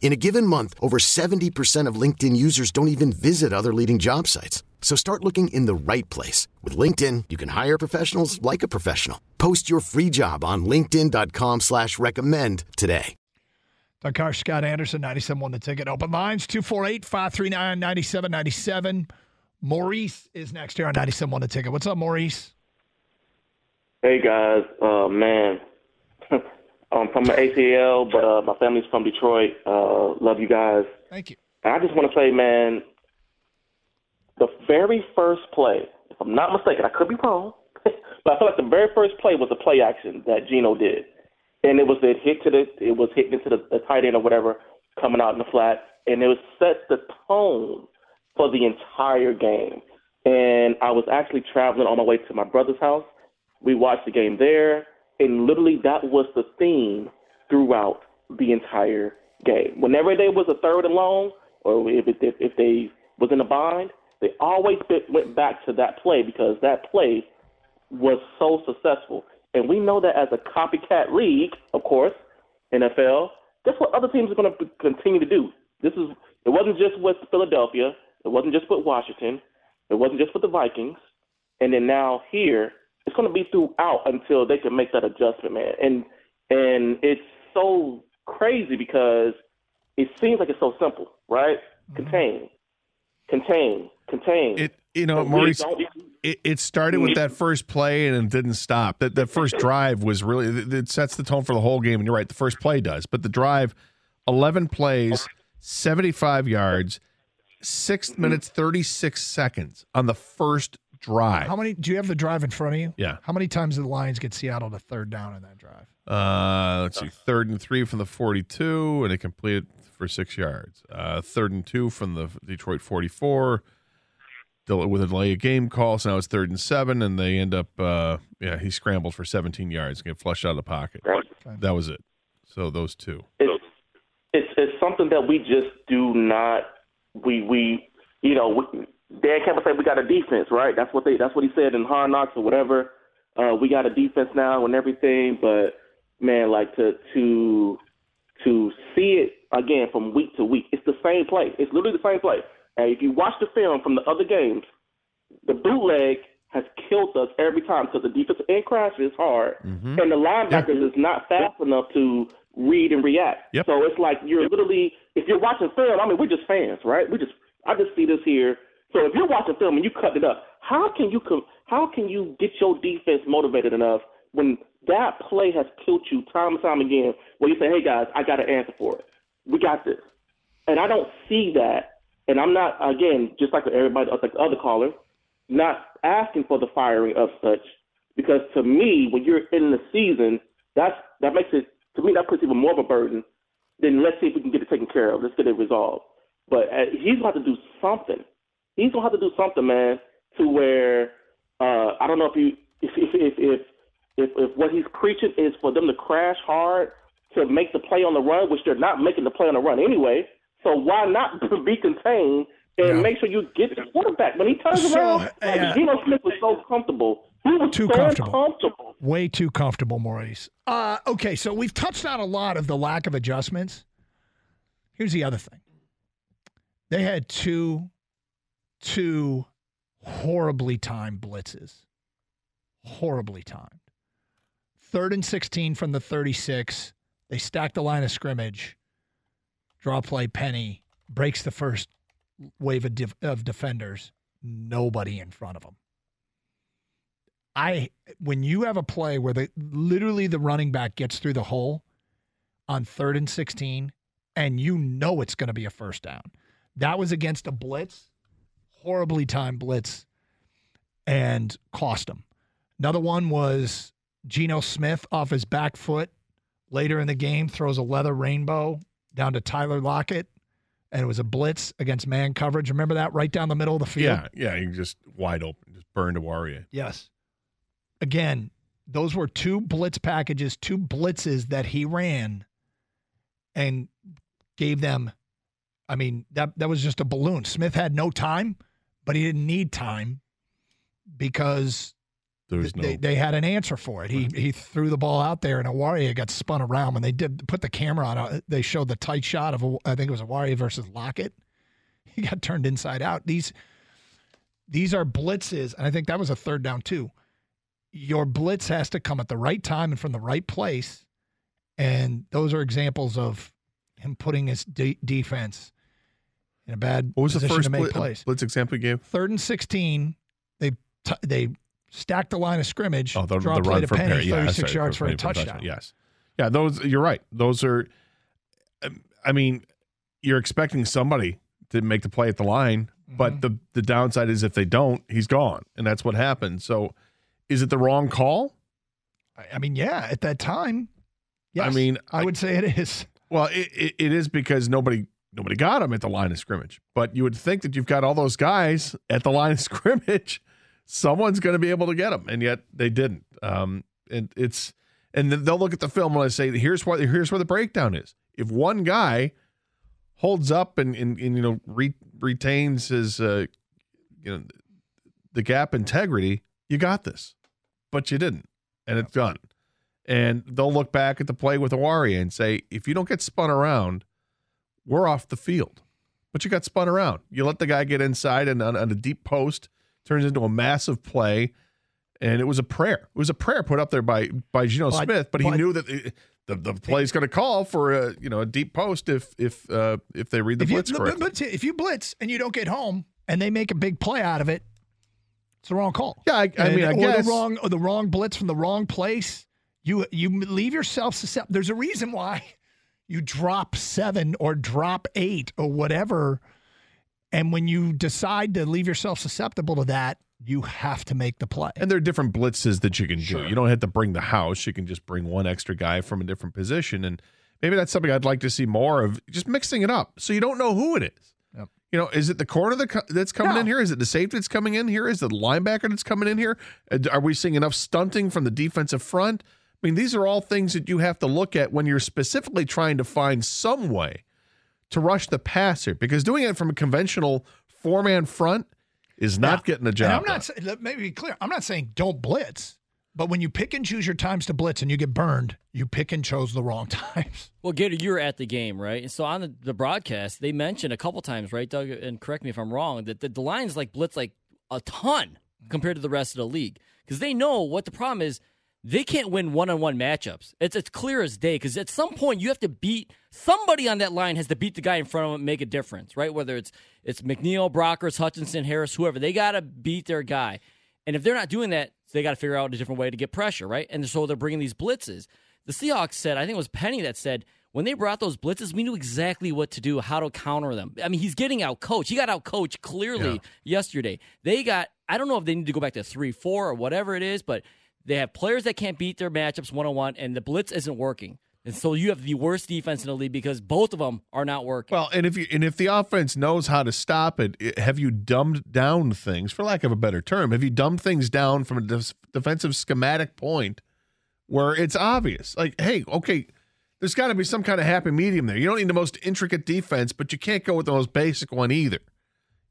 In a given month, over 70% of LinkedIn users don't even visit other leading job sites. So start looking in the right place. With LinkedIn, you can hire professionals like a professional. Post your free job on linkedin.com slash recommend today. Doug Karsch, Scott Anderson, 97 one the ticket. Open lines, 248-539-9797. Maurice is next here on 97 one the ticket. What's up, Maurice? Hey guys, uh, man, I'm from the ATL, but uh, my family's from Detroit. Uh, love you guys. Thank you. And I just want to say, man, the very first play, if I'm not mistaken, I could be wrong, but I feel like the very first play was a play action that Geno did, and it was it hit to the it was hit into the, the tight end or whatever, coming out in the flat, and it was set the tone for the entire game. And I was actually traveling on my way to my brother's house. We watched the game there, and literally that was the theme throughout the entire game. Whenever there was a third and long, or if if they was in a bind, they always went back to that play because that play was so successful. And we know that as a copycat league, of course, NFL, that's what other teams are going to continue to do. This is it wasn't just with Philadelphia, it wasn't just with Washington, it wasn't just with the Vikings, and then now here it's going to be throughout until they can make that adjustment, man. And and it's so crazy because it seems like it's so simple, right? Mm-hmm. Contain, contain, contain. It you know, But Maurice. don't- It, it started with that first play and it didn't stop. That that first drive was really it, it sets the tone for the whole game. And you're right, the first play does, but the drive, eleven plays, seventy five yards, 6 minutes thirty six seconds on the first drive. How many do you have the drive in front of you? Yeah. How many times did the Lions get Seattle to third down in that drive? Uh, let's see, third and three from the 42, and it completed for six yards. Uh, third and two from the Detroit 44, with a delay of game call. So now it's third and seven, and they end up, uh, yeah, he scrambled for 17 yards, get flushed out of the pocket. That was it. So those two. it's it's it's something that we just do not we we you know we, Dan Campbell said we got a defense right that's what they that's what he said in Hard Knocks or whatever uh, we got a defense now and everything but man like to to to see it again from week to week it's the same play it's literally the same play and if you watch the film from the other games the bootleg has killed us every time because the defensive end crashes hard Mm-hmm. and the linebackers is not fast enough to read and react. Yep. So it's like you're literally, if you're watching film, I mean, we're just fans, right? We just, I just see this here. So if you're watching film and you cut it up, how can you how can you get your defense motivated enough when that play has killed you time and time again? Where you say, hey guys, I got an answer for it. We got this, and I don't see that. And I'm not again, just like everybody, like the other caller, not asking for the firing of such because to me, when you're in the season, that's that makes it to me that puts even more of a burden. Then let's see if we can get it taken care of. Let's get it resolved. But uh, he's have to do something. He's going to have to do something, man, to where uh, I don't know if you if if if if, if if what he's preaching is for them to crash hard to make the play on the run, which they're not making the play on the run anyway. So why not be contained and make sure you get the quarterback when he turns So, around? Like, yeah. Geno Smith was so comfortable. He was Too so comfortable. comfortable. Way too comfortable, Maurice. Uh, okay, so we've touched on a lot of the lack of adjustments. Here's the other thing. They had two, two horribly timed blitzes. Horribly timed. Third and 16 from the 36. They stack the line of scrimmage. Draw play Penny breaks the first wave of, def- of defenders. Nobody in front of them. I when you have a play where the literally the running back gets through the hole, on third and 16, and you know it's going to be a first down. That was against a blitz, horribly timed blitz, and cost him. Another one was Geno Smith off his back foot later in the game, throws a leather rainbow down to Tyler Lockett, and it was a blitz against man coverage. Remember that right down the middle of the field? Yeah, yeah, you just wide open, just burned Oruwariye. Yes. Again, those were two blitz packages, two blitzes that he ran and gave them I mean, that that was just a balloon. Smith had no time, but he didn't need time because no. they, they had an answer for it. He he threw the ball out there, and Oruwariye got spun around. When they did put the camera on, uh, they showed the tight shot of I think it was Oruwariye versus Lockett. He got turned inside out. These these are blitzes, and I think that was a third down too. Your blitz has to come at the right time and from the right place, and those are examples of him putting his de- defense in a bad what was the first to make blitz, plays blitz example you gave? third and 16 they t- they stacked the line of scrimmage Oh, the, the run from penny Perry. Yeah, 36 that's right, yards for a Penny touchdown Yes. Yeah, those, you're right. Those are, um, I mean, you're expecting somebody to make the play at the line, Mm-hmm. but the, the downside is if they don't, he's gone. And that's what happened. So is it the wrong call? I- i mean yeah at that time yes, I mean, i would say it is Well, it, it, it is because nobody nobody got him at the line of scrimmage. But you would think that you've got all those guys at the line of scrimmage, someone's going to be able to get them, and yet they didn't. Um, and it's and then they'll look at the film and I say, here's what here's where the breakdown is. If one guy holds up and and, and you know re, retains his uh, you know the gap integrity, you got this, but you didn't, and it's done and they'll look back at the play with Oruwariye and say, if you don't get spun around, we're off the field. But you got spun around. You let the guy get inside and on, on a deep post turns into a massive play, and it was a prayer. It was a prayer put up there by by Geno But- Smith, but he but- knew that it, the the play's going to call for a you know a deep post if if uh, if they read the if blitz but- correctly. but if you blitz and you don't get home and they make a big play out of it it's the wrong call yeah, I, I And- mean, I or guess the wrong or the wrong blitz from the wrong place you you leave yourself susceptible there's a reason why you drop seven or drop eight or whatever and when you decide to leave yourself susceptible to that you have to make the play And there are different blitzes that you can Sure. do. You don't have to bring the house. You can just bring one extra guy from a different position. And maybe that's something I'd like to see more of, just mixing it up so you don't know who it is. Yep. You know, is it the corner that's coming No. in here? Is it the safety that's coming in here? Is it the linebacker that's coming in here? Uh, Are we seeing enough stunting from the defensive front? I mean, these are all things that you have to look at when you're specifically trying to find some way to rush the passer because doing it from a conventional four man front is not Now, getting the job. And I'm done. not saying, let me be clear. I'm not saying don't blitz, but when you pick and choose your times to blitz and you get burned, you pick and chose the wrong times. Well, Gator, you were at the game, right? And so on the, the broadcast, they mentioned a couple times, right, Doug? And correct me if I'm wrong, that the, the Lions like blitz like a ton compared to the rest of the league because they know what the problem is. They can't win one-on-one matchups. It's it's clear as day because at some point you have to beat somebody on that line has to beat the guy in front of them and make a difference, right? Whether it's it's McNeill, Brockers, Hutchinson, Harris, whoever, they got to beat their guy. And if they're not doing that, they got to figure out a different way to get pressure, right? And so they're bringing these blitzes. The Seahawks said, I think it was Penny that said, when they brought those blitzes, we knew exactly what to do, how to counter them. I mean, he's getting out coached. He got out coached clearly yesterday. They got, I don't know if they need to go back to 3 4 or whatever it is, but they have players that can't beat their matchups one on one, and the blitz isn't working. And so you have the worst defense in the league because both of them are not working. Well, and if you and if the offense knows how to stop it, have you dumbed down things, for lack of a better term? Have you dumbed things down from a def- defensive schematic point where it's obvious? Like, hey, okay, there's got to be some kind of happy medium there. You don't need the most intricate defense, but you can't go with the most basic one either.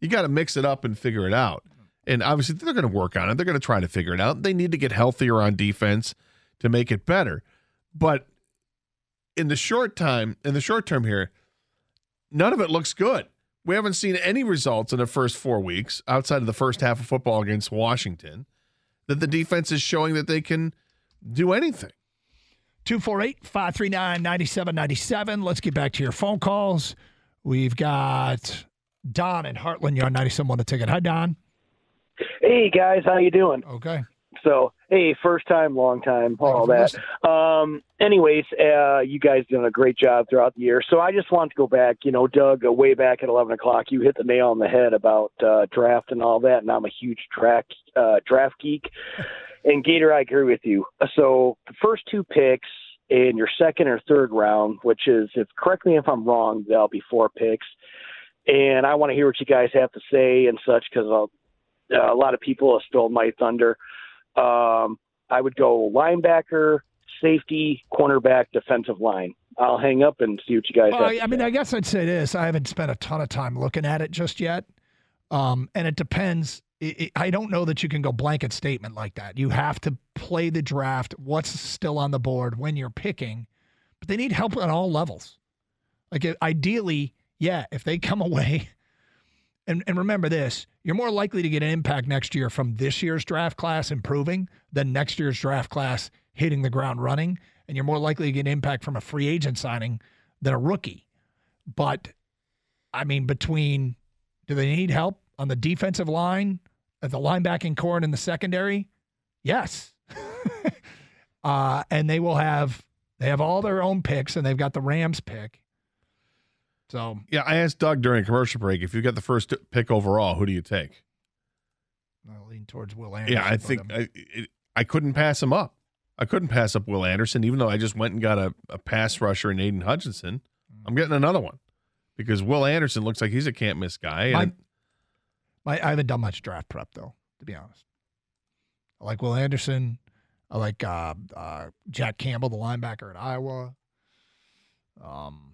You got to mix it up and figure it out. And obviously, they're going to work on it. They're going to try to figure it out. They need to get healthier on defense to make it better. But in the short time, in the short term here, none of it looks good. We haven't seen any results in the first four weeks outside of the first half of football against Washington that the defense is showing that they can do anything. 248 539 9797. Let's get back to your phone calls. We've got Don in Heartland Yard 97 on the ticket. Hi, Don. Hey guys, how you doing? Okay. So Hey, first time, long time, all that. Um, anyways, uh, you guys done a great job throughout the year. So I just want to go back. You know, Doug, uh, way back at eleven o'clock, you hit the nail on the head about uh, draft and all that. And I'm a huge draft uh, draft geek. And Gator, I agree with you. So the first two picks in your second or third round, which is, if correct me if I'm wrong, there'll be four picks. And I want to hear what you guys have to say and such because uh, a lot of people have stolen my thunder. Um, I would go linebacker, safety, cornerback, defensive line. I'll hang up and see what you guys Well. I, mean. I guess I'd say this. I haven't spent a ton of time looking at it just yet. Um, and it depends. I don't know that you can go blanket statement like that. You have to play the draft, what's still on the board when you're picking, but they need help at all levels. Like, ideally, yeah, if they come away, and, and remember this, you're more likely to get an impact next year from this year's draft class improving than next year's draft class hitting the ground running. And you're more likely to get an impact from a free agent signing than a rookie. But I mean, between do they need help on the defensive line, at the linebacking corps, and in the secondary? Yes. uh, and they will have they have all their own picks, and they've got the Rams pick. So Yeah, I asked Doug during a commercial break if you get the first pick overall, who do you take? I lean towards Will Anderson. Yeah, I think um, I, it, I couldn't pass him up. I couldn't pass up Will Anderson, even though I just went and got a, a pass rusher in Aidan Hutchinson. I'm getting another one because Will Anderson looks like he's a can't miss guy. My- My, I haven't done much draft prep though, to be honest. I like Will Anderson. I like uh, uh, Jack Campbell, the linebacker at Iowa. Um,